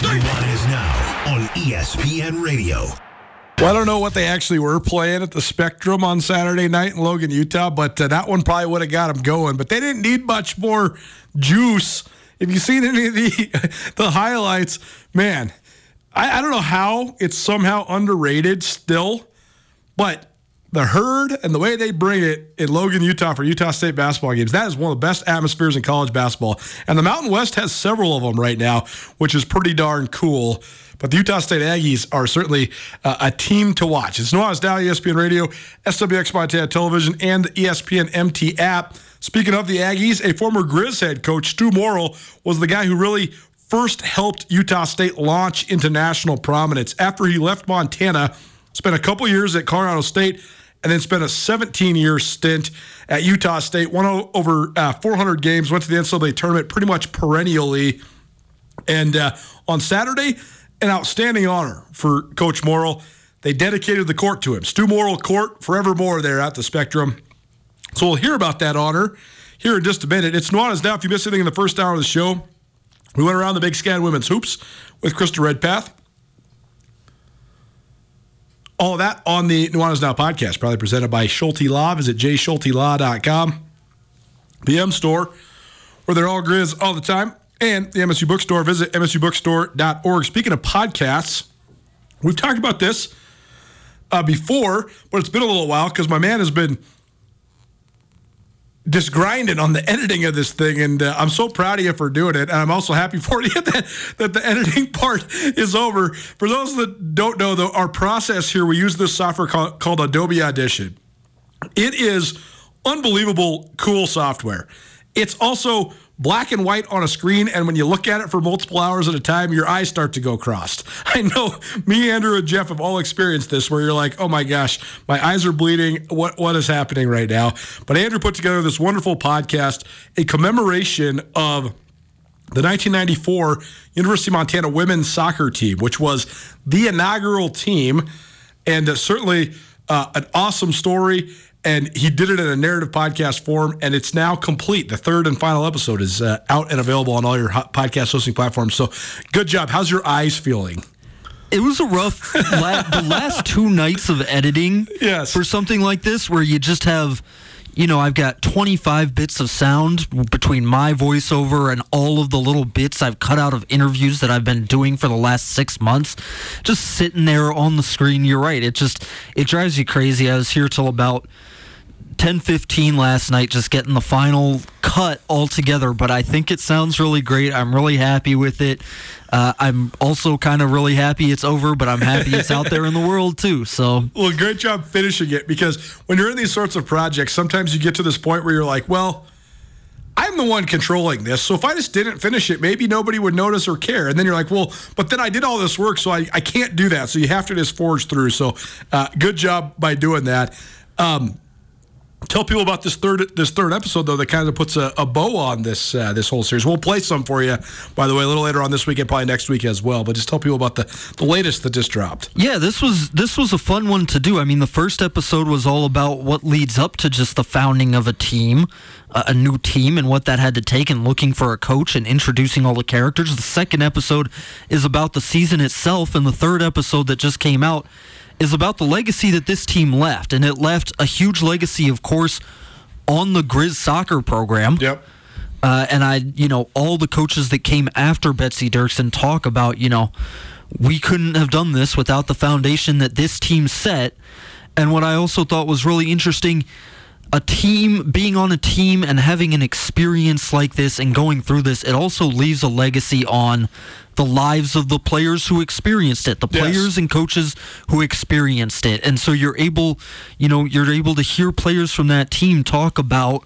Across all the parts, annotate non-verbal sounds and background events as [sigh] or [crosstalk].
Nuanez now on ESPN Radio. Well, I don't know what they actually were playing at the Spectrum on Saturday night in Logan, Utah, but uh, that one probably would have got them going. But they didn't need much more juice. If you've seen any of the [laughs] the highlights, man, I, I don't know how it's somehow underrated still, but the herd and the way they bring it in Logan, Utah for Utah State basketball games, that is one of the best atmospheres in college basketball. And the Mountain West has several of them right now, which is pretty darn cool. But the Utah State Aggies are certainly uh, a team to watch. It's Nuanez Now, ESPN Radio, SWX Montana Television, and the ESPN MT app. Speaking of the Aggies, a former Grizz head coach, Stew Morrill, was the guy who really first helped Utah State launch into national prominence. After he left Montana, spent a couple years at Colorado State, and then spent a 17 year stint at Utah State, won over uh, 400 games, went to the NCAA tournament pretty much perennially. And uh, on Saturday, an outstanding honor for Coach Morrill. They dedicated the court to him. Stew Morrill Court, forevermore there at the Spectrum. So we'll hear about that honor here in just a minute. It's Nuanez now. If you missed anything in the first hour of the show, we went around the Big Sky Women's Hoops with Krista Redpath. All that on the Nuanez Now podcast, probably presented by Schulte Law. Visit jschultelaw.com. The M store, where they're all grizz all the time, and the MSU Bookstore. Visit msubookstore.org. Speaking of podcasts, we've talked about this uh, before, but it's been a little while because my man has been – just grinding on the editing of this thing, and uh, I'm so proud of you for doing it. And I'm also happy [laughs] for you that that the editing part is over. For those that don't know, though, our process here, we use this software called, called Adobe Audition. It is unbelievable, cool software. It's also black and white on a screen, and when you look at it for multiple hours at a time, your eyes start to go crossed. [laughs] I know me, Andrew, and Geoff have all experienced this where you're like, oh my gosh, my eyes are bleeding. What what is happening right now? But Andrew put together this wonderful podcast, a commemoration of the 1994 University of Montana women's soccer team, which was the inaugural team, and uh, certainly uh, an awesome story and he did it in a narrative podcast form, and it's now complete. The third and final episode is uh, out and available on all your podcast hosting platforms. So, good job. How's your eyes feeling? It was a rough [laughs] la- the last two nights of editing yes. for something like this, where you just have you know, I've got 25 bits of sound between my voiceover and all of the little bits I've cut out of interviews that I've been doing for the last six months, just sitting there on the screen. You're right. It just, it drives you crazy. I was here till about 10:15 last night, just getting the final cut all together. But I think it sounds really great. I'm really happy with it. Uh, I'm also kind of really happy it's over, but I'm happy it's out there in the world too. So, [laughs] well, great job finishing it because when you're in these sorts of projects, sometimes you get to this point where you're like, well. I'm the one controlling this. So if I just didn't finish it, maybe nobody would notice or care. And then you're like, well, but then I did all this work, so I, I can't do that. So you have to just forge through. So uh, good job by doing that. Um, Tell people about this third this third episode though that kind of puts a, a bow on this uh, this whole series. We'll play some for you, by the way, a little later on this weekend, probably next week as well. But just tell people about the, the latest that just dropped. Yeah, this was this was a fun one to do. I mean, the first episode was all about what leads up to just the founding of a team, a new team, and what that had to take, and looking for a coach and introducing all the characters. The second episode is about the season itself, and the third episode that just came out is about the legacy that this team left. And it left a huge legacy, of course, on the Grizz soccer program. Yep. Uh, and I, you know, all the coaches that came after Betsy Duerksen talk about, you know, we couldn't have done this without the foundation that this team set. And what I also thought was really interesting a team being on a team and having an experience like this and going through this it also leaves a legacy on the lives of the players who experienced it the players yes. and coaches who experienced it and so you're able you know you're able to hear players from that team talk about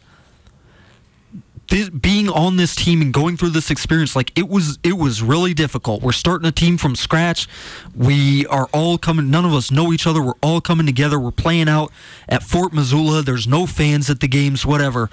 this, being on this team and going through this experience, like it was, it was really difficult. We're starting a team from scratch. We are all coming. None of us know each other. We're all coming together. We're playing out at Fort Missoula. There's no fans at the games. Whatever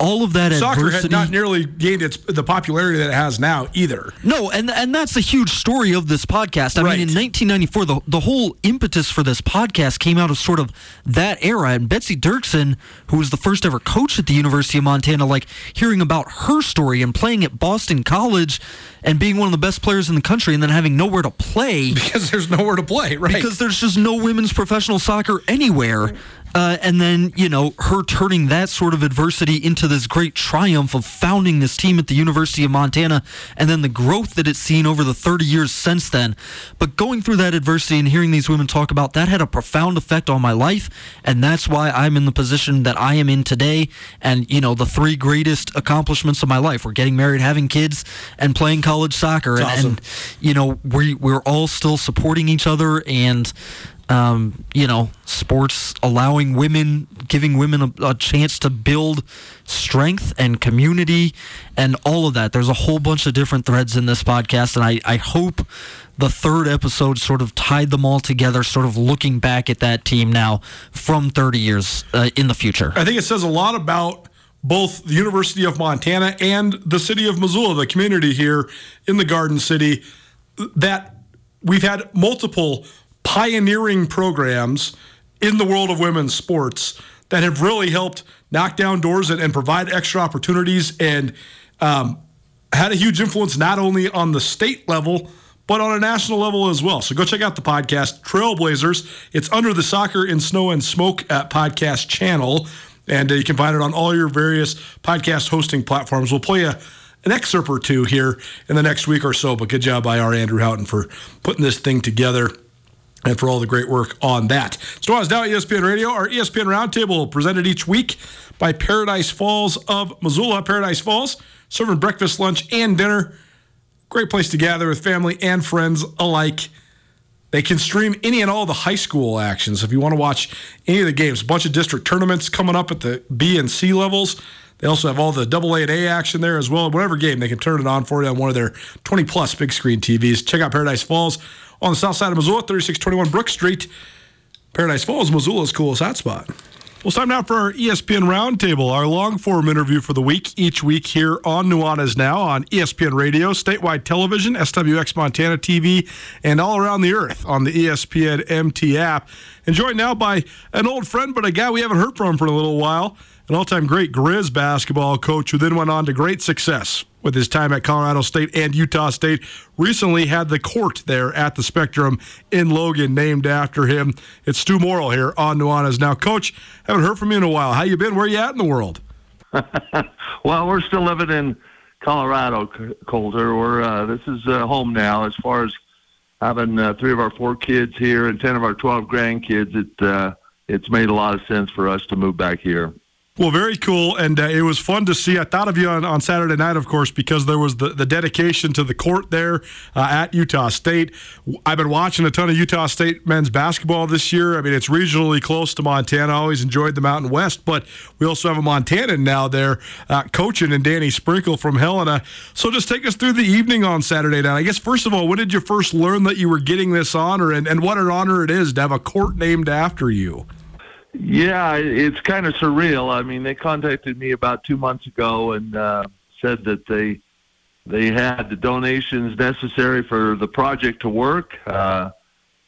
all of that Soccer adversity. had not nearly gained its the popularity that it has now either. No, and and that's a huge story of this podcast. I Right. mean, in 1994, the the whole impetus for this podcast came out of sort of that era. And Betsy Duerksen, who was the first ever coach at the University of Montana, like hearing about her story and playing at Boston College and being one of the best players in the country, and then having nowhere to play [laughs] Because there's nowhere to play, right? because there's just no women's professional soccer anywhere. Uh, and then, you know, her turning that sort of adversity into this great triumph of founding this team at the University of Montana, and then the growth that it's seen over the 30 years since then. But going through that adversity and hearing these women talk about that had a profound effect on my life, and that's why I'm in the position that I am in today. And, you know, the three greatest accomplishments of my life were getting married, having kids, and playing college soccer. And, awesome. and, you know, we, we're all still supporting each other and um, you know, sports allowing women, giving women a, a chance to build strength and community and all of that. There's a whole bunch of different threads in this podcast, and I, I hope the third episode sort of tied them all together, sort of looking back at that team now from 30 years uh, in the future. I think it says a lot about both the University of Montana and the city of Missoula, the community here in the Garden City, that we've had multiple pioneering programs in the world of women's sports that have really helped knock down doors and, and provide extra opportunities and um, had a huge influence not only on the state level but on a national level as well. So go check out the podcast Trailblazers. It's under the Soccer in Snow and Smoke podcast channel, and uh, you can find it on all your various podcast hosting platforms. We'll play a an excerpt or two here in the next week or so. But good job by our Andrew Houghton for putting this thing together and for all the great work on that. So as now at ESPN Radio, our ESPN Roundtable presented each week by Paradise Falls of Missoula. Paradise Falls serving breakfast, lunch, and dinner. Great place to gather with family and friends alike. They can stream any and all the high school actions if you want to watch any of the games. A bunch of district tournaments coming up at the B and C levels. They also have all the double A and A action there as well. Whatever game, they can turn it on for you on one of their 20 plus big screen TVs. Check out Paradise Falls on the south side of Missoula, 3621 Brook Street. Paradise Falls, Missoula's coolest hotspot. Well, it's time now for our ESPN Roundtable, our long form interview for the week, each week here on Nuanez Now on ESPN Radio, statewide television, SWX Montana TV, and all around the earth on the ESPN MT app. And joined now by an old friend, but a guy we haven't heard from for a little while, an all time great Grizz basketball coach who then went on to great success with his time at Colorado State and Utah State. Recently had the court there at the Spectrum in Logan named after him. It's Stew Morrill here on Nuanez. Now, Coach, haven't heard from you in a while. How you been? Where you at in the world? [laughs] well, we're still living in Colorado, C- Colter. We're uh, this is uh, home now. As far as having uh, three of our four kids here and ten of our twelve grandkids, it uh, it's made a lot of sense for us to move back here. Well, very cool, and uh, it was fun to see. I thought of you on, on Saturday night, of course, because there was the, the dedication to the court there uh, at Utah State. I've been watching a ton of Utah State men's basketball this year. I mean, it's regionally close to Montana. I always enjoyed the Mountain West, but we also have a Montanan now there uh, coaching, and Danny Sprinkle from Helena. So just take us through the evening on Saturday night. I guess, first of all, when did you first learn that you were getting this honor, and, and what an honor it is to have a court named after you? Yeah, it's kind of surreal. I mean, they contacted me about two months ago and uh, said that they they had the donations necessary for the project to work. Uh,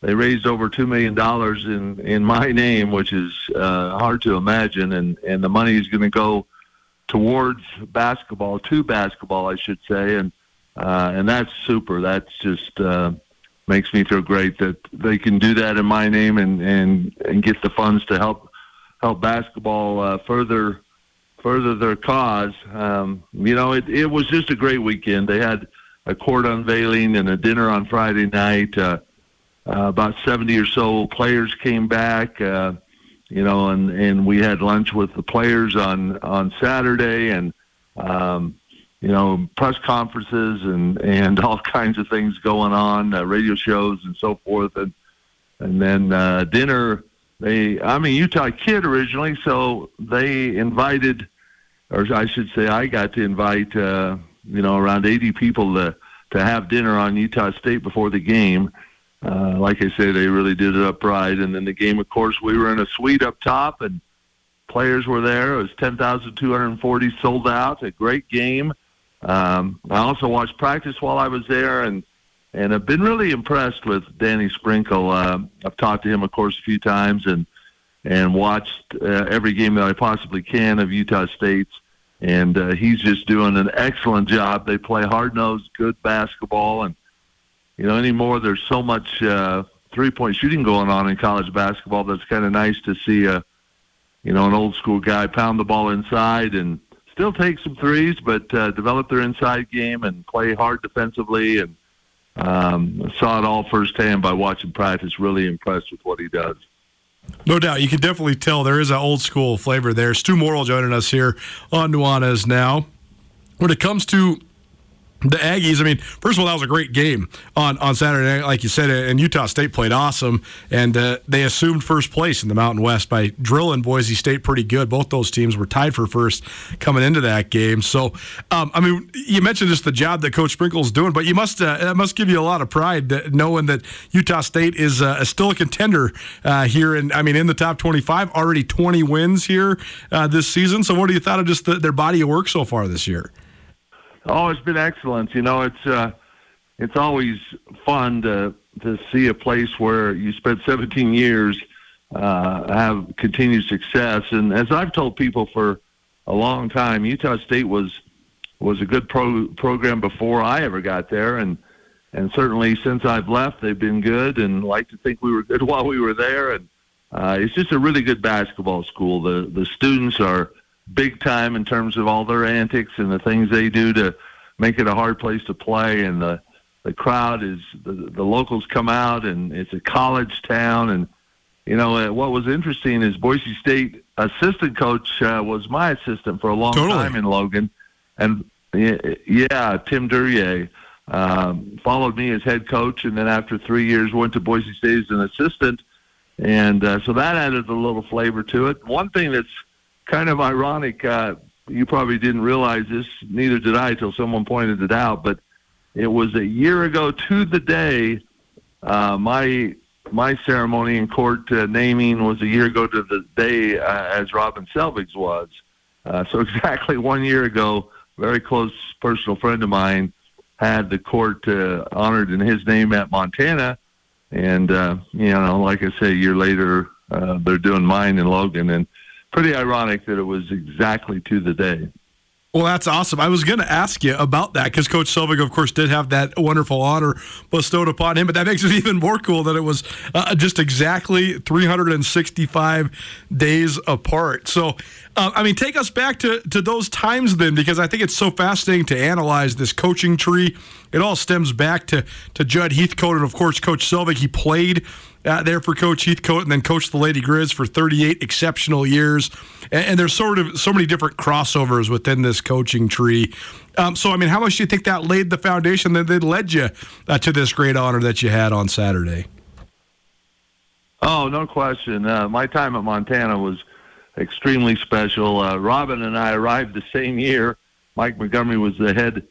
they raised over two million dollars in in my [laughs] name, which is uh, hard to imagine, and and the money is going to go towards basketball, to basketball, I should say, and uh, and that's super. That's just uh, makes me feel great that they can do that in my name and and and get the funds to help help basketball uh, further further their cause. Um, you know, it it was just a great weekend. They had a court unveiling and a dinner on Friday night. Uh, uh, about 70 or so players came back. Uh, you know, and and we had lunch with the players on on Saturday, and um, you know, press conferences and and [laughs] all kinds of things going on, uh, radio shows and so forth, and and then uh, dinner. They, I'm a Utah kid originally, so they invited or I should say, I got to invite uh, you know around 80 people to to have dinner on Utah State before the game. Uh, like I said, they really did it up right. And then the game, of course, we were in a suite up top, and players were there. It was 10,240 sold out. A great game. Um, I also watched practice while I was there, and and I've been really impressed with Danny Sprinkle. Uh, I've talked to him, of course, a few times, and and watched uh, every game that I possibly can of Utah State's, and uh, he's just doing an excellent job. They play hard nosed, good basketball, and you know anymore there's so much uh, three point shooting going on in college basketball that's kind of nice to see a you know an old school guy pound the ball inside and still take some threes, but uh, develop their inside game and play hard defensively. And um, saw it all firsthand by watching practice. Really impressed with what he does. No doubt. You can definitely tell there is an old school flavor there. Stew Morrill joining us here on Nuanez now. When it comes to the Aggies, I mean, first of all, that was a great game on, on Saturday like you said, and Utah State played awesome, and uh, they assumed first place in the Mountain West by drilling Boise State pretty good. Both those teams were tied for first coming into that game. So, um, I mean, you mentioned just the job that Coach Sprinkle's doing, but you must uh, that must give you a lot of pride that, knowing that Utah State is uh, still a contender uh, here, and I mean, in the top twenty-five, already twenty wins here uh, this season. So, what do you thought of just the, their body of work so far this year? Oh, it's been excellent. You know, it's uh, it's always fun to to see a place where you spent 17 years uh, have continued success. And as I've told people for a long time, Utah State was was a good pro, program before I ever got there, and and certainly since I've left, they've been good. And like to think we were good [laughs] while we were there. And uh, it's just a really good basketball school. The the students are big time in terms of all their antics and the things they do to make it a hard place to play. And the the crowd is the the locals come out, and it's a college town. And you know uh, what was interesting is Boise State assistant coach uh, was my assistant for a long Totally. time in Logan, and yeah, yeah Tim Duryea. Um, followed me as head coach, and then after three years, went to Boise State as an assistant, and uh, so that added a little flavor to it. One thing that's kind of ironic. Uh, you probably didn't realize this, neither did I, until someone pointed it out. But it was a year ago to the day. Uh, my my ceremony in court uh, naming was a year ago to the day uh, as Robin Selvig's was. Uh, so [laughs] exactly one year ago, a very close personal friend of mine had the court uh, honored in his name at Montana, and uh, you know, like I say, a year later, uh, they're doing mine in Logan, and pretty ironic that it was exactly to the day. Well, that's awesome. I was going to ask you about that because Coach Selvig, of course, did have that wonderful honor bestowed upon him. But that makes it [laughs] even more cool that it was uh, just exactly 365 days apart. So, uh, I mean, take us back to, to those times then, because I think it's so fascinating to analyze this coaching tree. It all stems back to, to Judd Heathcote and, of course, Coach Selvig. He played uh, there for Coach Heathcote and then coached the Lady Grizz for 38 exceptional years. And, and, there's sort of so many different crossovers within this coaching tree. Um, so, I mean, how much do you think that laid the foundation that, that led you uh, to this great honor that you had on Saturday? Oh, no question. Uh, my time at Montana was extremely special. Uh, Robin and I arrived the same year. Mike Montgomery was the head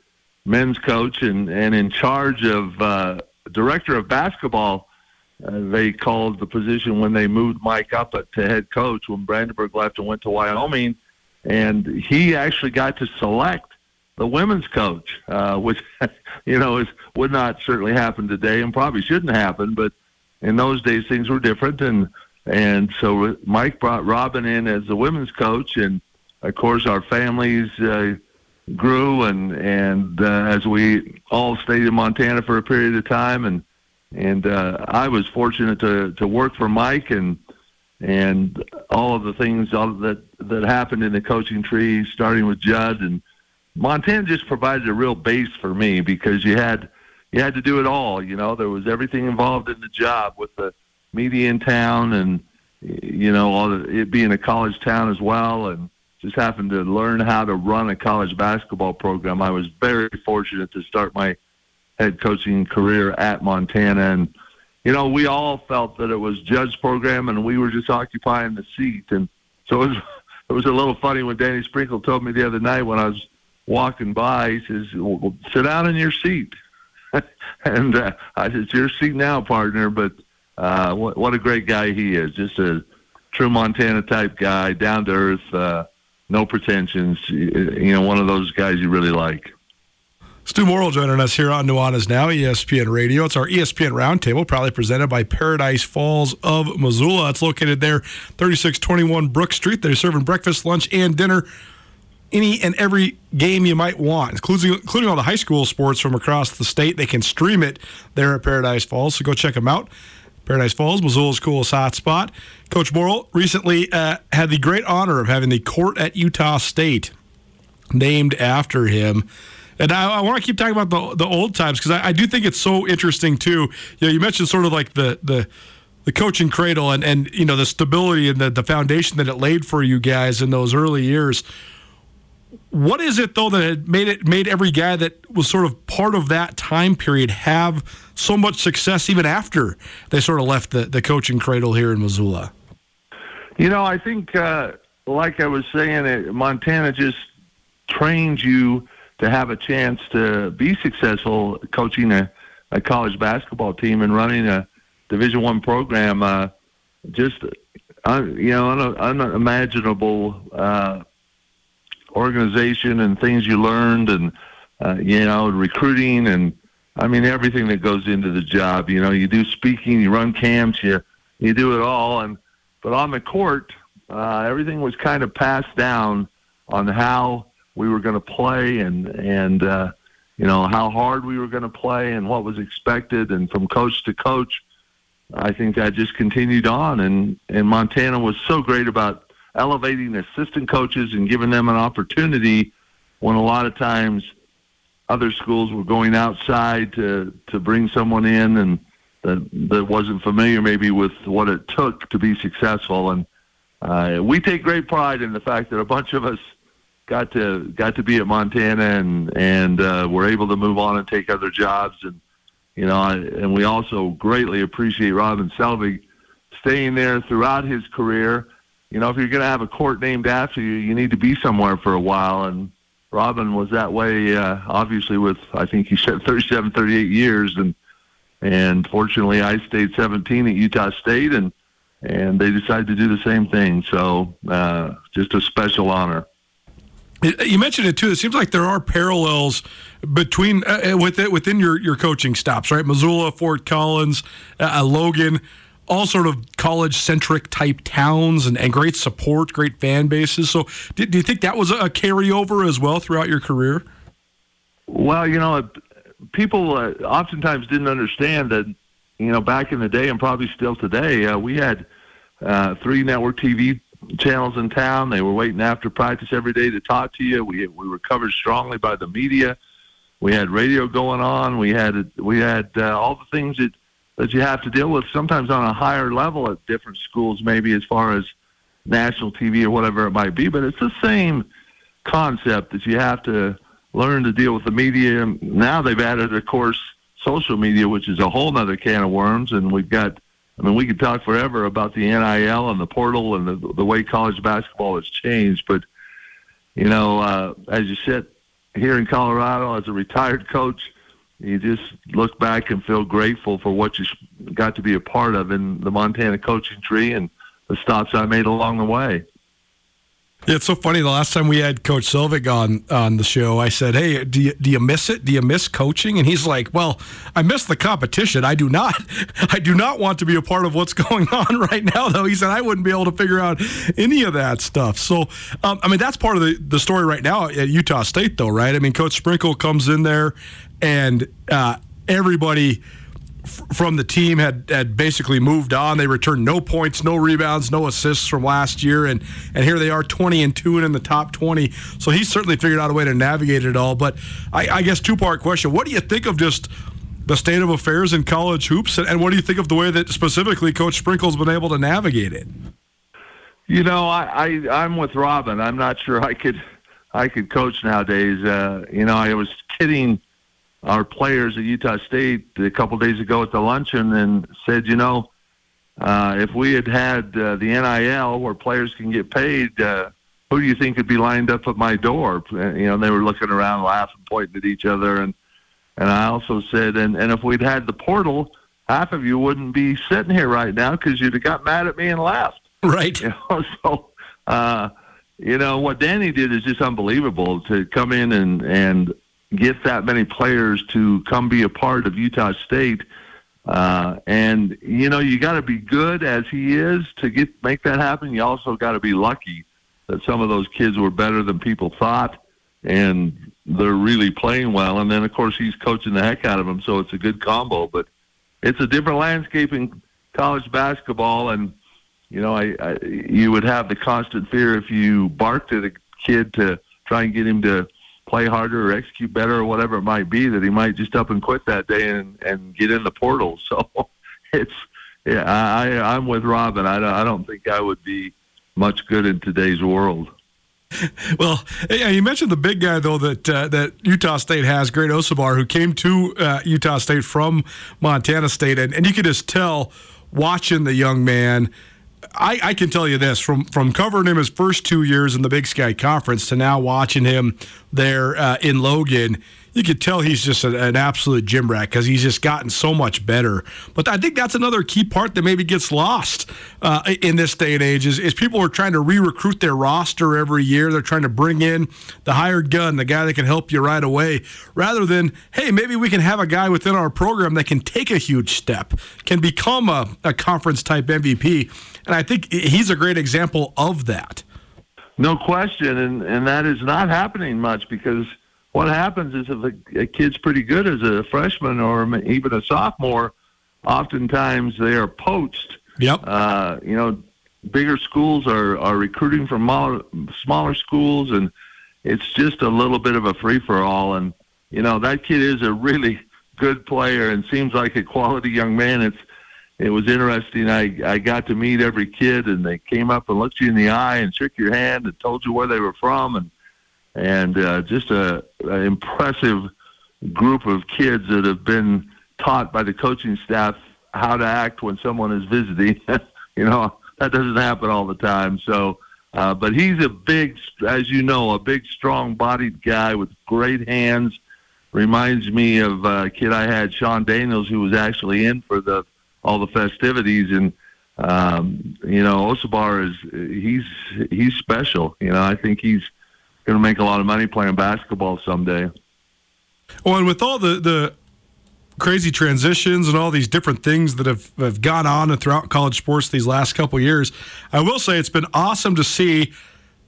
men's coach and, and in charge of uh, director of basketball. Uh, they called the position when they moved Mike up to head coach when Brandenburg left and went to Wyoming, and he actually got to select the women's coach, uh, which [laughs] you know is would not certainly happen today and probably shouldn't happen, but in those days things were different, and and so Mike brought Robin in as the women's coach, and of course our families. Uh, grew and and uh, as we all stayed in Montana for a period of time and and uh, I was fortunate to to work for Mike and and all of the things all that that happened in the coaching tree, starting with Judd and Montana just provided a real base for me because you had you had to do it all. You know, there was everything involved in the job with the media in town and you know all the, it being a college town as well and just happened to learn how to run a college basketball program. I was very fortunate to start my head coaching career at Montana. And, you know, we all felt that it was Judd's program and we were just occupying the seat. And so it was, [laughs] it was a little funny when Danny Sprinkle told me the other night when I was walking by. He says, well, "Sit down in your seat," [laughs] and uh, I said, "It's your seat now, partner." But uh, what, what a great guy he is! Just a true Montana type guy, down to earth, uh, no pretensions. You know, one of those guys you really like. Stew Morrill joining us here on Nuanez Now, ESPN Radio. It's our ESPN Roundtable, proudly presented by Paradise Falls of Missoula. It's located there, 3621 Brook Street. They're serving breakfast, lunch, and dinner. Any and every game you might want, including, including all the high school sports from across the state. They can stream it there at Paradise Falls, so go check them out. Paradise Falls, Missoula's coolest hotspot. Coach Morrill recently uh, had the great honor of having the court at Utah State named after him. And I, I want to keep talking about the the old times because I, I, do think it's so interesting too. You know, you mentioned sort of like the the the coaching cradle and and you know the stability and the the foundation that it laid for you guys in those early years. What is it though that had made it made every guy that was sort of part of that time period have so much success even after they sort of left the, the coaching cradle here in Missoula? You know, I think uh, like I was saying, Montana just trained you to have a chance to be successful coaching a, a college basketball team and running a Division One program, uh, just uh, you know, un- unimaginable uh, organization and things you learned, and uh, you know, recruiting and I mean everything that goes into the job. You know, you do speaking, you run camps, you you do it all, and but on the court, uh, everything was kind of passed down on how we were going to play and and uh, you know how hard we were going to play and what was expected. And from coach to coach I think that just continued on. And and Montana was so great about elevating assistant coaches and giving them an opportunity when a lot of times other schools were going outside to to bring someone in and that that wasn't familiar maybe with what it took to be successful. And uh, we take great pride in the fact that a bunch of us got to got to be at Montana and and uh, were able to move on and take other jobs and you know I, and we also greatly appreciate Robin Selvig staying there throughout his career. You know, if you're going to have a court named after you, you need to be somewhere for a while and Robin was that way uh, obviously with I think he said 37 38 years and and fortunately I stayed 17 at Utah State and and they decided to do the same thing. So uh, just a special honor. You mentioned it too. It seems like there are parallels between uh, uh with it within your your coaching stops, right? Missoula, Fort Collins, uh, uh Logan, all sort of college centric type towns and, and great support, great fan bases. So, do, do you think that was a carryover as well throughout your career? Well, you know, people uh, oftentimes didn't understand that. You know, back in the day, and probably still today, uh, we had three network TV channels in town. They were waiting after practice every day to talk to you. We we were covered strongly by the media. We had radio going on. We had we had uh, all the things that that you have to deal with sometimes on a higher level at different schools, maybe as far as national TV or whatever it might be. But it's the same concept that you have to learn to deal with the media. Now they've added, of course, social media, which is a whole other can of worms, and we've got I mean, we could talk forever about the NIL and the portal and the, the way college basketball has changed. But, you know, uh, as you sit here in Colorado as a retired coach, you just look back and feel grateful for what you got to be a part of in the Montana coaching tree and the stops I made along the way. It's so funny. The last time we had Coach Selvig on on the show, I said, "Hey, do you do you miss it? Do you miss coaching?" And he's like, "Well, I miss the competition. I do not. [laughs] I do not want to be a part of what's [laughs] going on right now, though." He said, "I wouldn't be able to figure out any of that stuff." So, um, I mean, that's part of the the story right now at Utah State, though, right? I mean, Coach Sprinkle comes in there, and uh, everybody from the team had, had basically moved on. They returned no points, no rebounds, no assists from last year, and and here they are, 20 and two and in the top 20. So he certainly figured out a way to navigate it all. But I, I guess two part question: What do you think of just the state of affairs in college hoops, and, and what do you think of the way that specifically Coach Sprinkle's been able to navigate it? You know, I, I I'm with Robin. I'm not sure I could I could coach nowadays. Uh, you know, I was kidding our players at Utah State a couple days ago at the luncheon and said, you know, uh, if we had had uh, the NIL where players can get paid, uh, who do you think could be lined up at my door? You know, they were looking around, laughing, pointing at each other, and and I also said, and and if we'd had the portal, half of you wouldn't be sitting here right now because you'd have got mad at me and laughed. [laughs] Right. You know, [laughs] so uh, you know what Danny did is just unbelievable to come in and and get that many players to come be a part of Utah State. Uh, and you know you got to be good as he is to get make that happen. You also got to be lucky that some of those kids were better than people thought, and they're really playing well. And then of course he's coaching the heck out of them, so it's a good combo. But it's a different landscape in college basketball, and you know I, I you would have the constant fear if you barked at a kid to try and get him to play harder or execute better or whatever it might be that he might just up and quit that day and and get in the portal. [laughs] So it's yeah, I I'm with Robin. I don't, I don't think I would be much good in today's world. [laughs] Well, yeah, you mentioned the big guy though that uh, that Utah State has, Great Osobor, who came to uh, Utah State from Montana State, and, and you could just tell watching the young man I, I, can tell you this from from covering him his first two years in the Big Sky Conference to now watching him there uh, in Logan you could tell he's just a, an absolute gym rat because he's just gotten so much better. But I think that's another key part that maybe gets lost uh, in this day and age is, is people are trying to re-recruit their roster every year. They're trying to bring in the hired gun, the guy that can help you right away, rather than hey, maybe we can have a guy within our program that can take a huge step, can become a, a conference type MVP. And I think he's a great example of that. No question, and and that is not happening much because – what happens is if a, a kid's pretty good as a freshman or even a sophomore, oftentimes they are poached. Yep. Uh, you know, bigger schools are, are recruiting from smaller, smaller schools, and it's just a little bit of a free for all. And you know, that kid is a really good player and seems like a quality young man. It's it was interesting. I I got to meet every kid, and they came up and looked you in the eye and shook your hand and told you where they were from and and uh, just a, a impressive group of kids that have been taught by the coaching staff how to act when someone is visiting. [laughs] you know that doesn't happen all the time. So, uh, but he's a big, as you know, a big, strong-bodied guy with great hands. Reminds me of a kid I had, Sean Daniels, who was actually in for the all the festivities, and um, you know, Osobor is he's he's special. You know, I think he's going to make a lot of money playing basketball someday. Well, and with all the the crazy transitions and all these different things that have, have gone on throughout college sports these last couple years, I will say it's been awesome to see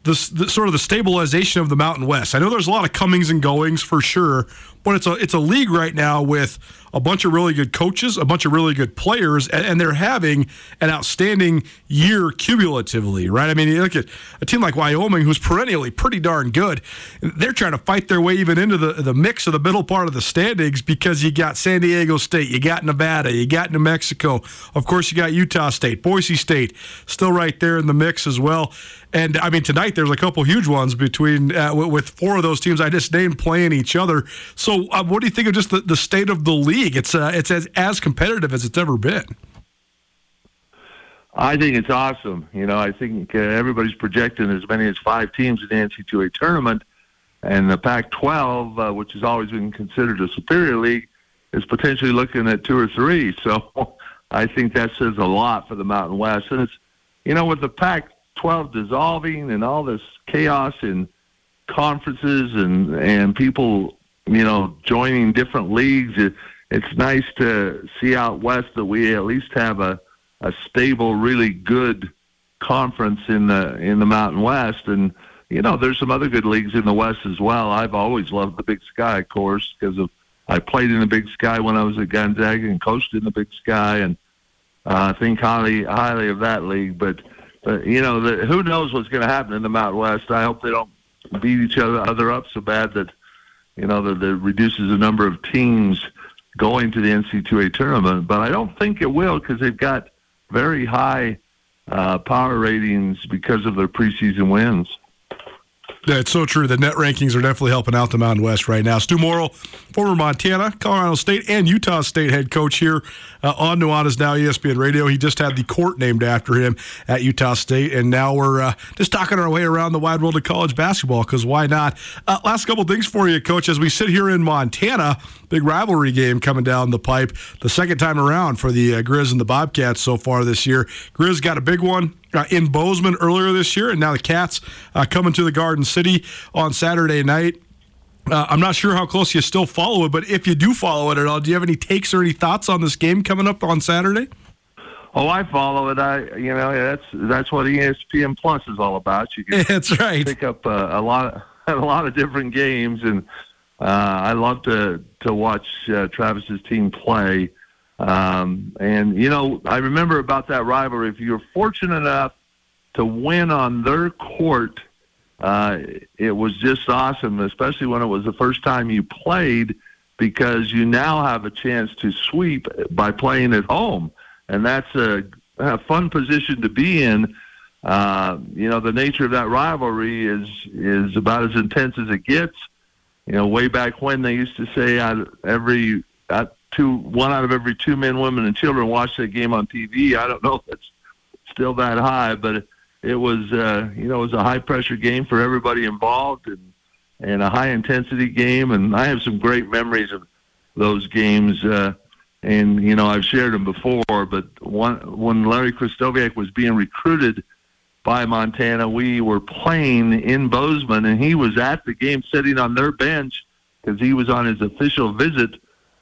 the, sort of the stabilization of the Mountain West. I know there's a lot of comings and goings for sure, but it's a it's a league right now with a bunch of really good coaches, a bunch of really good players, and, and, they're having an outstanding year cumulatively, right? I mean, you look at a team like Wyoming, who's perennially pretty darn good. They're trying to fight their way even into the, the mix of the middle part of the standings because you got San Diego State, you got Nevada, you got New Mexico. Of course, you got Utah State, Boise State, still right there in the mix as well. And I mean, tonight there's a couple huge ones between uh, with four of those teams I just named playing each other. So, uh, what do you think of just the, the state of the league? It's uh, it's as, as competitive as it's ever been. I think it's awesome. You know, I think uh, everybody's projecting as many as five teams in the NCAA tournament, and the Pac-12, uh, which has always been considered a superior league, is potentially looking at two or three. [laughs] So, I think that says a lot for the Mountain West, and it's you know with the Pac 12 dissolving and all this chaos in conferences and and people you know joining different leagues it, it's nice to see out west that we at least have a a stable really good conference in the in the mountain west. And you know there's some other good leagues in the west as well. I've always loved the big sky of course because of i played in the big sky when i was at gonzaga and coached in the big sky and uh, i think highly highly of that league. But but you know, the, who knows what's going to happen in the Mountain West? I hope they don't beat each other, other up so bad that you know that, that reduces the number of teams going to the NC2A tournament. But I don't think it will because they've got very high uh, power ratings because of their preseason wins. That's so true. The net rankings are definitely helping out the Mountain West right now. Stew Morrill, former Montana, Colorado State, and Utah State head coach here uh, on Nuanez Now ESPN Radio. He just had the court named after him at Utah State, and now we're uh, just talking our way around the wide world of college basketball because why not? Uh, last couple things for you, Coach. As we sit here in Montana, big rivalry game coming down the pipe, the second time around for the uh, Grizz and the Bobcats so far this year. Grizz got a big one uh, in Bozeman earlier this year, and now the Cats uh, coming to the Garden City on Saturday night. Uh, I'm not sure how close you still follow it, but if you do follow it at all, do you have any takes or any thoughts on this game coming up on Saturday? Oh, I follow it. I, you know, that's that's what ESPN Plus is all about. You can [laughs] that's right. Pick up uh, a lot, of, [laughs] a lot of different games, and uh, I love to to watch uh, Travis's team play. Um, and you know, I remember about that rivalry. If you're fortunate enough to win on their court, uh, it was just awesome, especially when it was the first time you played, because you now have a chance to sweep by playing at home, and that's a, a fun position to be in. Uh, you know, the nature of that rivalry is is about as intense as it gets. You know, way back when they used to say I, every two one out of every two men, women, and children watch that game on TV. I don't know if it's still that high, but it, it was uh, you know it was a high pressure game for everybody involved and and a high intensity game. And I have some great memories of those games. Uh, and you know I've shared them before, but one, when Larry Krystkowiak was being recruited by Montana, we were playing in Bozeman, and he was at the game, sitting on their bench because he was on his official visit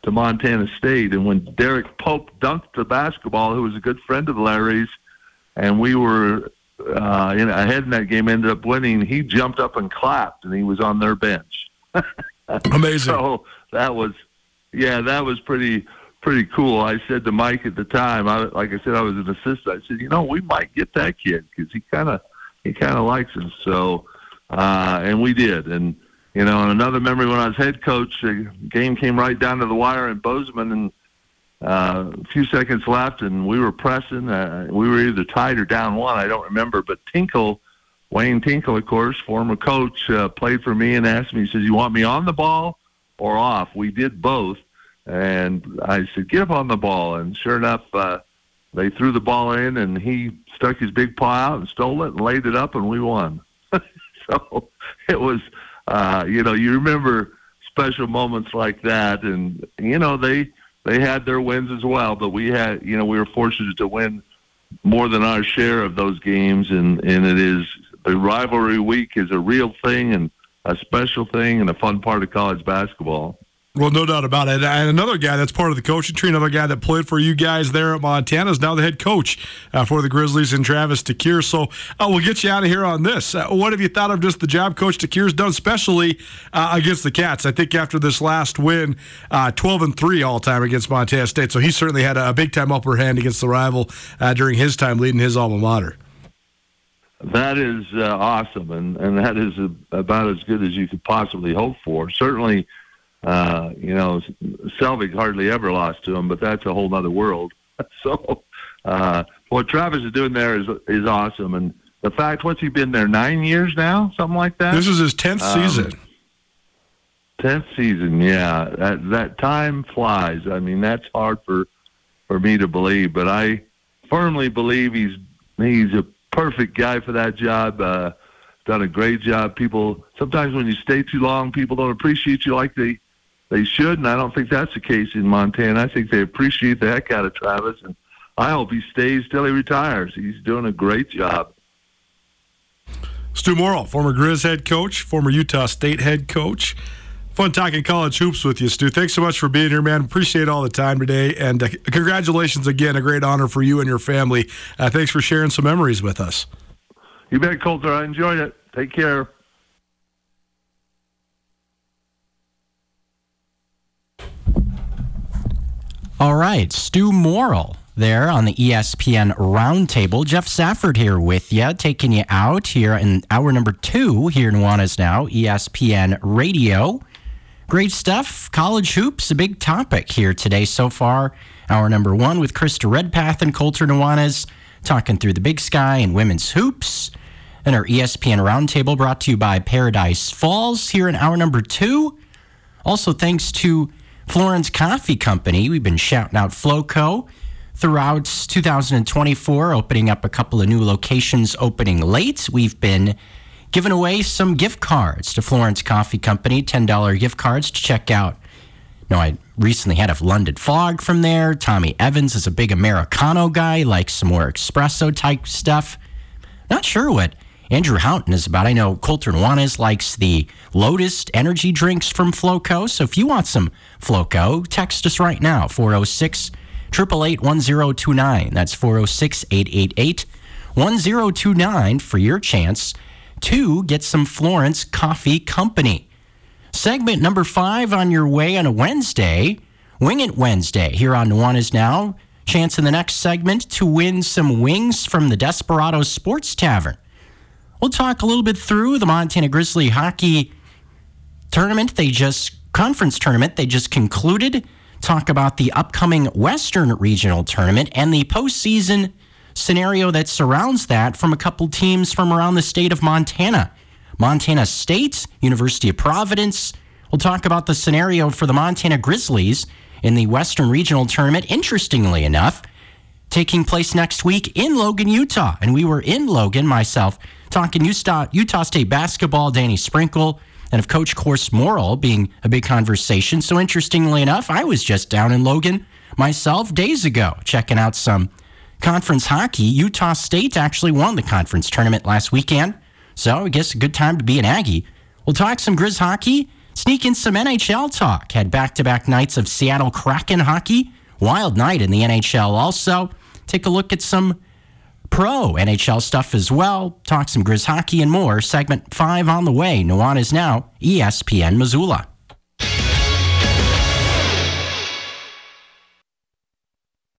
to Montana State. And when Derek Pope dunked the basketball, who was a good friend of Larry's, and we were uh, in, ahead in that game, ended up winning, he jumped up and clapped, and he was on their bench. [laughs] Amazing. So that was, yeah, that was pretty pretty cool. I said to Mike at the time, I, like I said, I was an assistant. I said, you know, we might get that kid because he kind of he kind of likes us. So, uh, and we did, and you know, and another memory when I was head coach, the game came right down to the wire in Bozeman, and uh, a few seconds left, and we were pressing. Uh, we were either tied or down one. I don't remember, but Tinkle, Wayne Tinkle, of course, former coach, uh, played for me and asked me. He says, "You want me on the ball or off?" We did both, and I said, "Get up on the ball." And sure enough, uh, they threw the ball in, and he stuck his big paw out and stole it and laid it up, and we won. [laughs] so it was uh, you know, you remember special moments like that, and you know they they had their wins as well, but we had you know we were fortunate to win more than our share of those games, and and it is the rivalry week is a real thing and a special thing and a fun part of college basketball. Well, no doubt about it. And another guy that's part of the coaching tree, another guy that played for you guys there at Montana, is now the head coach uh, for the Grizzlies and Travis DeCuire. So uh, we'll get you out of here on this. Uh, what have you thought of just the job Coach DeCuire's done, especially uh, against the Cats? I think after this last win, uh, 12 and 3 all time against Montana State. So he certainly had a, big time upper hand against the rival uh, during his time leading his alma mater. That is awesome, and, and that is about as good as you could possibly hope for. Certainly uh, you know, Selvig hardly ever lost to him, but that's a whole other world. [laughs] so, uh, what Travis is doing there is is awesome, and the fact what's he been there nine years now, something like that. This is his tenth um, season. Tenth season, yeah. That that time flies. I mean, that's hard for for me to believe, but I firmly believe he's he's a perfect guy for that job. Uh, done a great job. People sometimes when you stay too long, people don't appreciate you like they they should, and I don't think that's the case in Montana. I think they appreciate the heck out of Travis, and I hope he stays till he retires. He's doing a great job. Stew Morrill, former Grizz head coach, former Utah State head coach. Fun talking college hoops with you, Stew. Thanks so much for being here, man. Appreciate all the time today, and uh, congratulations again. A great honor for you and your family. Uh, thanks for sharing some memories with us. You bet, Colter. I enjoyed it. Take care. All right, Stew Morrill there on the ESPN Roundtable. Geoff Safford here with you, taking you out here in hour number two here in Nuanez Now, ESPN Radio. Great stuff. College hoops, a big topic here today so far. Hour number one with Krista Redpath and Colter Nuanez talking through the big sky and women's hoops. and our ESPN Roundtable brought to you by Paradise Falls here in hour number two. Also, thanks to Florence Coffee Company. We've been shouting out Floco throughout 2024, opening up a couple of new locations opening late. We've been giving away some gift cards to Florence Coffee Company, $10 gift cards to check out. No, I recently had a London Fog from there. Tommy Evans is a big Americano guy, likes some more espresso type stuff. Not sure what Andrew Houghton is about. I know Colter Nuanez likes the Lotus energy drinks from Floco. So if you want some Floco, text us right now, 406 888 1029. That's 406 888 1029 for your chance to get some Florence Coffee Company. Segment number five on your way on a Wednesday, Wing It Wednesday, here on Nuanez Now. Chance in the next segment to win some wings from the Desperado Sports Tavern. We'll talk a little bit through the Montana Grizzly hockey tournament. They just, conference tournament, they just concluded. Talk about the upcoming Western Regional Tournament and the postseason scenario that surrounds that from a couple teams from around the state of Montana. Montana State, University of Providence. We'll talk about the scenario for the Montana Grizzlies in the Western Regional Tournament. Interestingly enough, taking place next week in Logan, Utah. And we were in Logan, myself, talking Utah, Utah State basketball, Danny Sprinkle, and of Coach Course Morrill being a big conversation. So interestingly enough, I was just down in Logan myself days ago, checking out some conference hockey. Utah State actually won the conference tournament last weekend. So I guess a good time to be an Aggie. We'll talk some Grizz hockey, sneak in some NHL talk. Had back to back nights of Seattle Kraken hockey. Wild night in the NHL also. Take a look at some pro NHL stuff as well. Talk some Grizz hockey and more. Segment five on the way. Nuanez now, E ESPN Missoula.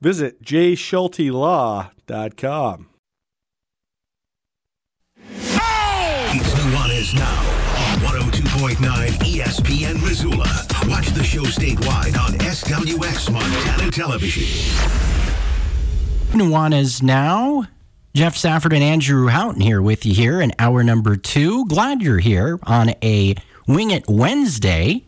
Visit jschultelaw.com. It's Nuanez now on 102.9 ESPN Missoula. Watch the show statewide on SWX Montana Television. Nuanez now. Geoff Safford and Andrew Houghton here with you here in hour number two. Glad you're here on a Wing It Wednesday.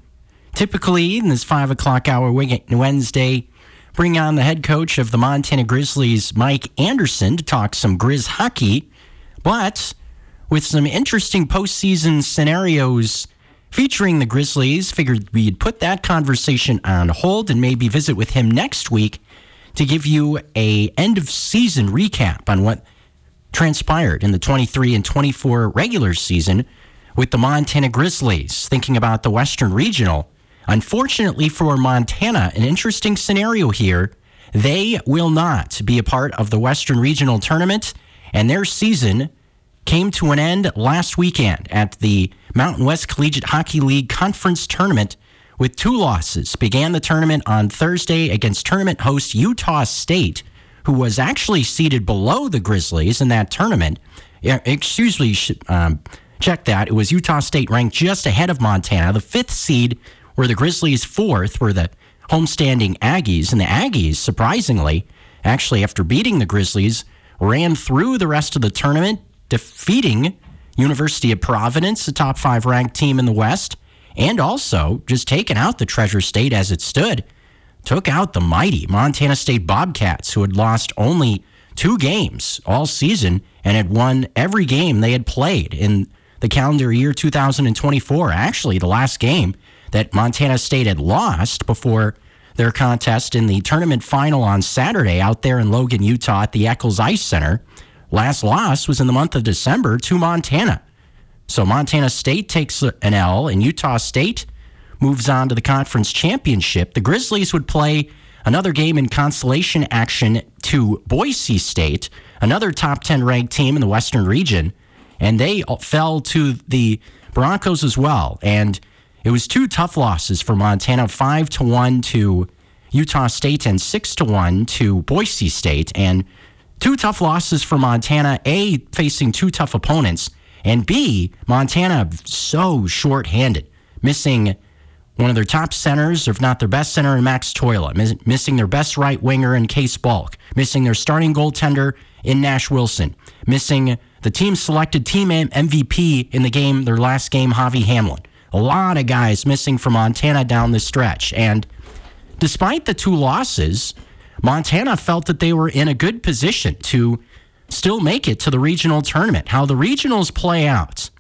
Typically, in this five o'clock hour Wing It Wednesday, bring on the head coach of the Montana Grizzlies, Mike Anderson, to talk some Grizz hockey. But with some interesting postseason scenarios featuring the Grizzlies, figured we'd put that conversation on hold and maybe visit with him next week to give you a end of season recap on what transpired in the 23 and 24 regular season with the Montana Grizzlies, thinking about the Western Regional. Unfortunately for Montana, an interesting scenario here. They will not be a part of the Western Regional Tournament, and their season came to an end last weekend at the Mountain West Collegiate Hockey League Conference Tournament with two losses. Began the tournament on Thursday against tournament host Utah State, who was actually seated below the Grizzlies in that tournament. Excuse me, um, check that. It was Utah State ranked just ahead of Montana. The fifth seed were the Grizzlies, fourth were the homestanding Aggies. And the Aggies, surprisingly, actually, after beating the Grizzlies, ran through the rest of the tournament, defeating University of Providence, the top five ranked team in the West, and also just taking out the Treasure State as it stood. Took out the mighty Montana State Bobcats, who had lost only two games all season and had won every game they had played in the calendar year 2024. Actually, the last game that Montana State had lost before their contest in the tournament final on Saturday out there in Logan, Utah at the Eccles Ice Center. Last loss was in the month of December to Montana. So Montana State takes an L, and Utah State moves on to the conference championship. The Grizzlies would play another game in consolation action to Boise State, another top 10 ranked team in the Western region, and they fell to the Broncos as well. And it was two tough losses for Montana, 5 to 1 to Utah State and 6 to 1 to Boise State and two tough losses for Montana, A facing two tough opponents and B, Montana so short-handed, missing one of their top centers, if not their best center in Max Toila, missing their best right winger in Case Balk, missing their starting goaltender in Nash Wilson, missing the team selected team MVP in the game, their last game, Javi Hamlin. A lot of guys missing from Montana down the stretch. And despite the two losses, Montana felt that they were in a good position to still make it to the regional tournament. How the regionals play out.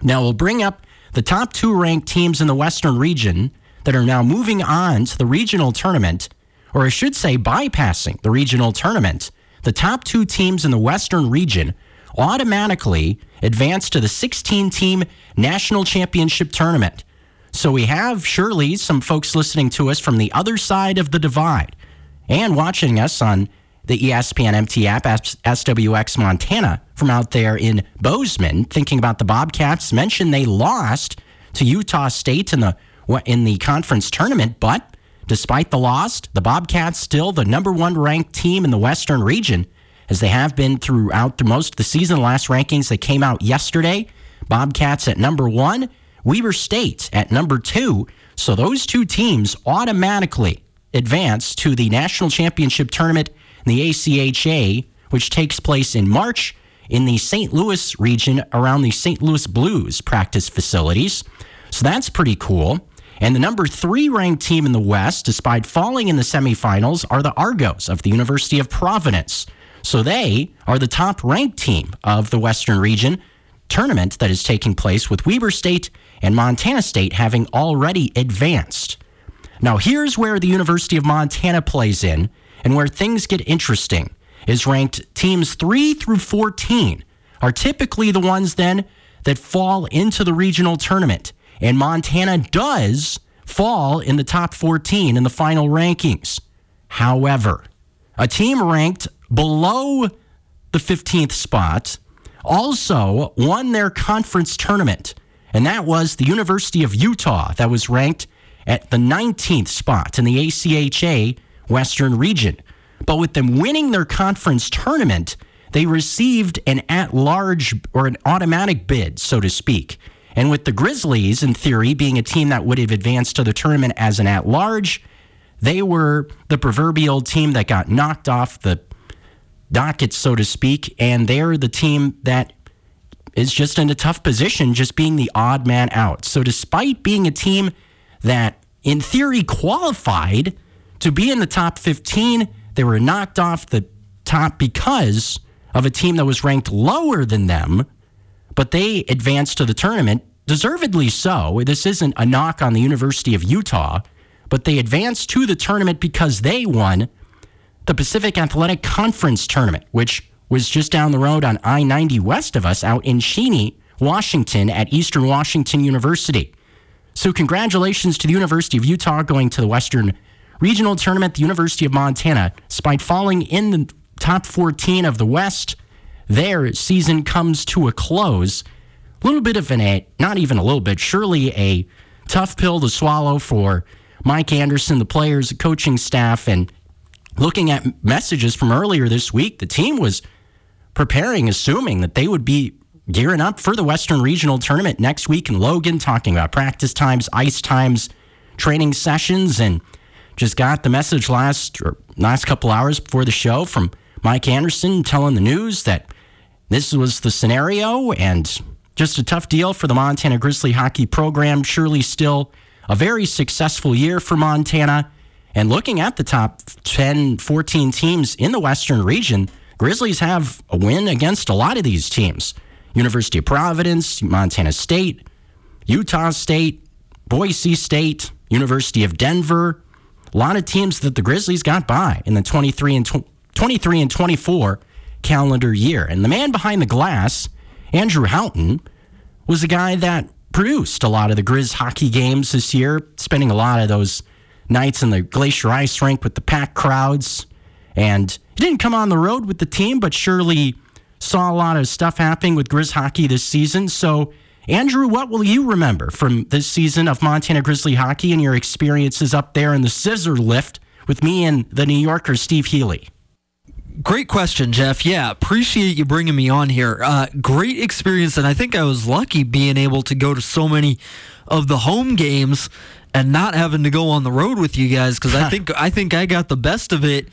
Now, we'll bring up the top two ranked teams in the Western region that are now moving on to the regional tournament, or I should say, bypassing the regional tournament. The top two teams in the Western region automatically advance to the 16 team national championship tournament. So we have surely some folks listening to us from the other side of the divide and watching us on the ESPN MT app, SWX Montana, from out there in Bozeman, thinking about the Bobcats. Mentioned they lost to Utah State in the in the conference tournament, but despite the loss, the Bobcats still the number one ranked team in the Western region, as they have been throughout the most of the season. The last rankings that came out yesterday, Bobcats at number one, Weber State at number two. So those two teams automatically advance to the national championship tournament in the ACHA, which takes place in March in the St. Louis region around the St. Louis Blues practice facilities. So that's pretty cool. And the number three ranked team in the West, despite falling in the semifinals, are the Argos of the University of Providence. So they are the top ranked team of the Western region tournament that is taking place with Weber State and Montana State having already advanced. Now, here's where the University of Montana plays in and where things get interesting is ranked teams 3 through 14 are typically the ones then that fall into the regional tournament. And Montana does fall in the top 14 in the final rankings. However, a team ranked below the 15th spot also won their conference tournament, and that was the University of Utah, that was ranked at the 19th spot in the ACHA Western region. But with them winning their conference tournament, they received an at large or an automatic bid, so to speak. And with the Grizzlies, in theory, being a team that would have advanced to the tournament as an at large, they were the proverbial team that got knocked off the docket, so to speak. And they're the team that is just in a tough position, just being the odd man out. So, despite being a team that, in theory, qualified to be in the top 15, they were knocked off the top because of a team that was ranked lower than them, but they advanced to the tournament, deservedly so. This isn't a knock on the University of Utah, but they advanced to the tournament because they won the Pacific Athletic Conference tournament, which was just down the road on I 90 west of us out in Cheney, Washington at Eastern Washington University. So, congratulations to the University of Utah going to the Western Regional Tournament. The University of Montana, despite falling in the top 14 of the West, their season comes to a close. A little bit of an, a, not even a little bit, surely a tough pill to swallow for Mike Anderson, the players, the coaching staff, and looking at messages from earlier this week, the team was preparing, assuming that they would be gearing up for the Western Regional Tournament next week in Logan, talking about practice times, ice times, training sessions, and just got the message last last couple hours before the show from Mike Anderson telling the news that this was the scenario and just a tough deal for the Montana Grizzly hockey program. Surely still a very successful year for Montana. And looking at the top 10, 14 teams in the Western region, Grizzlies have a win against a lot of these teams University of Providence, Montana State, Utah State, Boise State, University of Denver. A lot of teams that the Grizzlies got by in the 23 and, tw- 23 and 24 calendar year. And the man behind the glass, Andrew Houghton, was the guy that produced a lot of the Grizz hockey games this year, spending a lot of those nights in the Glacier Ice Rink with the packed crowds. And he didn't come on the road with the team, but surely saw a lot of stuff happening with Grizz hockey this season. So, Andrew, what will you remember from this season of Montana Grizzly hockey and your experiences up there in the scissor lift with me and the New Yorker Steve Healy? Great question, Geoff. Yeah, appreciate you bringing me on here. Uh, great experience, and I think I was lucky being able to go to so many of the home games and not having to go on the road with you guys because I think I think I got the best of it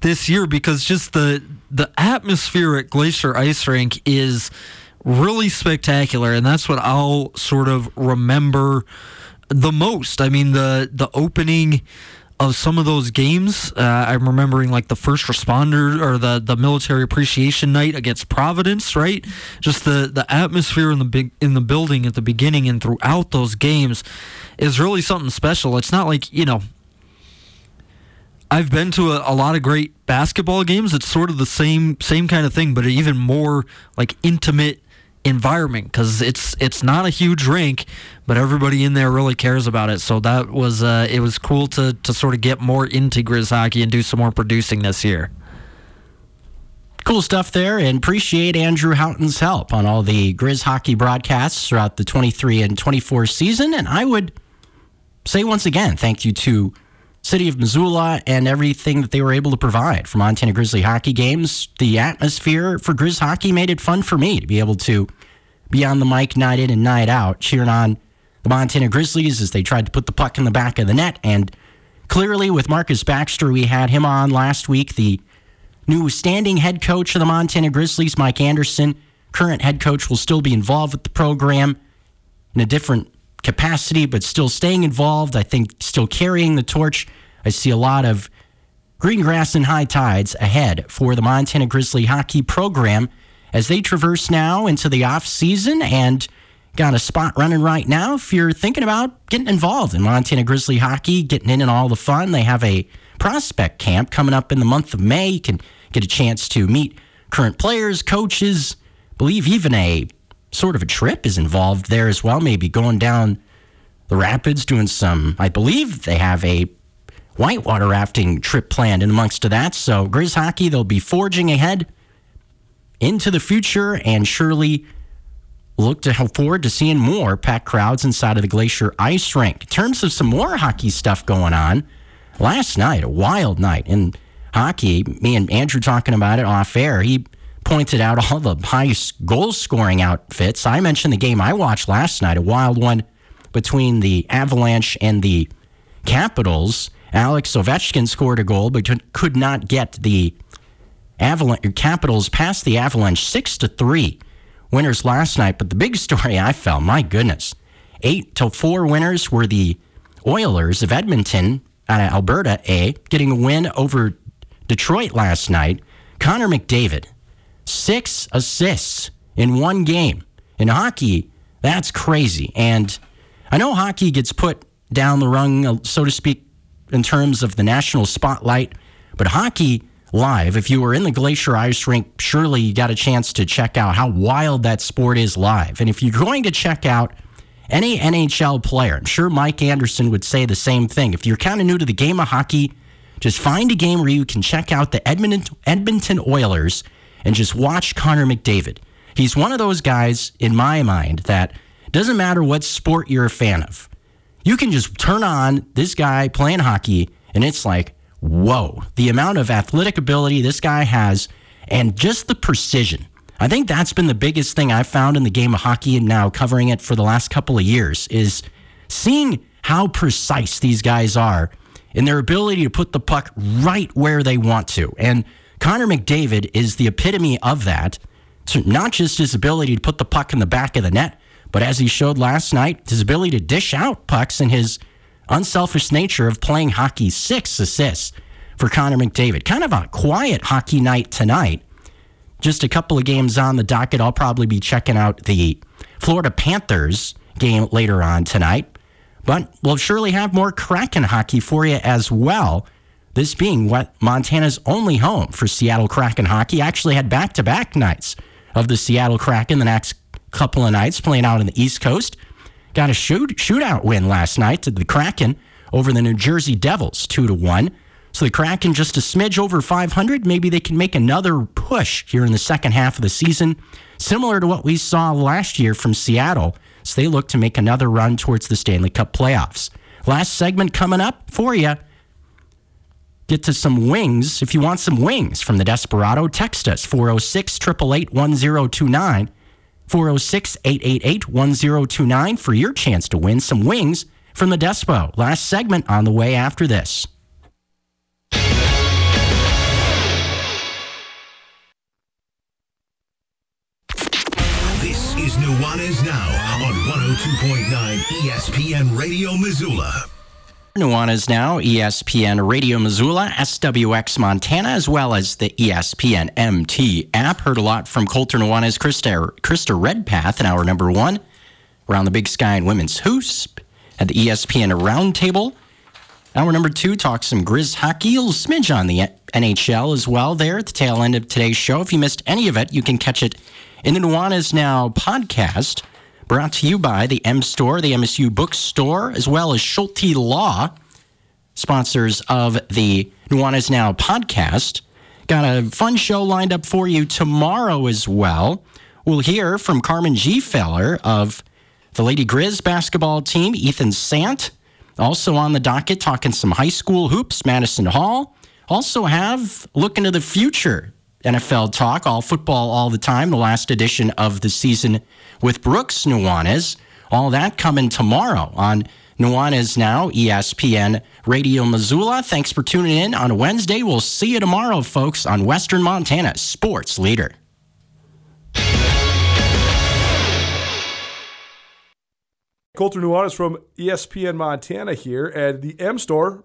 this year because just the the atmosphere at Glacier Ice Rink is really spectacular, and that's what I'll sort of remember the most. I mean the the opening of some of those games. Uh, I'm remembering like the first responder or the the military appreciation night against Providence, right? Just the the atmosphere in the big in the building at the beginning and throughout those games is really something special. It's not like you know. I've been to a, a lot of great basketball games. It's sort of the same same kind of thing, but even more like intimate environment because it's it's not a huge rink, but everybody in there really cares about it. So that was uh, it was cool to to sort of get more into Grizz hockey and do some more producing this year. Cool stuff there, and appreciate Andrew Houghton's help on all the Grizz hockey broadcasts throughout the 23 and 24 season. And I would say once again, thank you to City of Missoula and everything that they were able to provide for Montana Grizzly hockey games. The atmosphere for Grizz hockey made it fun for me to be able to be on the mic night in and night out, cheering on the Montana Grizzlies as they tried to put the puck in the back of the net. And clearly, with Marcus Baxter, we had him on last week, the new standing head coach of the Montana Grizzlies, Mike Anderson. Current head coach will still be involved with the program in a different capacity, but still staying involved. I think still carrying the torch. I see a lot of green grass and high tides ahead for the Montana Grizzly hockey program as they traverse now into the off season and got a spot running right now. If you're thinking about getting involved in Montana Grizzly hockey, getting in and all the fun, they have a prospect camp coming up in the month of May. You can get a chance to meet current players, coaches. Believe even a sort of a trip is involved there as well. Maybe going down the rapids, doing some. I believe they have a whitewater rafting trip planned in amongst to that. So Grizz hockey, they'll be forging ahead into the future and surely look to forward to seeing more packed crowds inside of the Glacier Ice Rink. In terms of some more hockey stuff going on, last night, a wild night in hockey, me and Andrew talking about it off air, he pointed out all the highest goal scoring outfits. I mentioned the game I watched last night, a wild one between the Avalanche and the Capitals. Alex Ovechkin scored a goal, but could not get the Avalanche Capitals past the Avalanche six to three winners last night. But the big story I felt, my goodness, eight to four winners were the Oilers of Edmonton out of Alberta A, getting a win over Detroit last night. Connor McDavid, six assists in one game. In hockey, that's crazy. And I know hockey gets put down the rung, uh, so to speak, in terms of the national spotlight, but hockey live, if you were in the Glacier Ice Rink, surely you got a chance to check out how wild that sport is live. And if you're going to check out any NHL player, I'm sure Mike Anderson would say the same thing. If you're kind of new to the game of hockey, just find a game where you can check out the Edmonton, Edmonton Oilers and just watch Connor McDavid. He's one of those guys, in my mind, that doesn't matter what sport you're a fan of. You can just turn on this guy playing hockey, and it's like, whoa, the amount of athletic ability this guy has and just the precision. I think that's been the biggest thing I've found in the game of hockey and now covering it for the last couple of years is seeing how precise these guys are in their ability to put the puck right where they want to. And Connor McDavid is the epitome of that. So not just his ability to put the puck in the back of the net, but as he showed last night, his ability to dish out pucks and his unselfish nature of playing hockey. Six assists for Connor McDavid. Kind of a quiet hockey night tonight. Just a couple of games on the docket. I'll probably be checking out the Florida Panthers game later on tonight. But we'll surely have more Kraken hockey for you as well. This being what Montana's only home for Seattle Kraken hockey. Actually had back to back nights of the Seattle Kraken the next couple of nights playing out on the East Coast. Got a shoot, shootout win last night to the Kraken over the New Jersey Devils, two to one. So the Kraken just a smidge over 500. Maybe they can make another push here in the second half of the season, similar to what we saw last year from Seattle. So they look to make another run towards the Stanley Cup playoffs. Last segment coming up for you. Get to some wings. If you want some wings from the Desperado, text us 406 888 1029. 406 888 1029 for your chance to win some wings from the Despo. Last segment on the way after this. This is Nuanez Now on 102.9 ESPN Radio Missoula. Nuanez Now, ESPN Radio Missoula, SWX Montana, as well as the ESPN MT app. Heard a lot from Colter Nuanez, Krista, Krista Redpath in hour number one. Around the Big Sky and Women's Hoops at the ESPN Roundtable. Hour number two talks some Grizz hockey, a little smidge on the NHL as well there at the tail end of today's show. If you missed any of it, you can catch it in the Nuanez Now podcast, brought to you by the M Store, the MSU Bookstore, as well as Schulte Law, sponsors of the Nuanez Now podcast. Got a fun show lined up for you tomorrow as well. We'll hear from Carmen Gfeller of the Lady Grizz basketball team, Ethan Sant. Also on the docket, talking some high school hoops, Madison Hall. Also have look into the future NFL talk, all football all the time, the last edition of the season with Brooks Nuanez. All that coming tomorrow on Nuanez Now, ESPN Radio Missoula. Thanks for tuning in on Wednesday. We'll see you tomorrow, folks, on Western Montana Sports Leader. Colter Nuanez from ESPN Montana here, at the M Store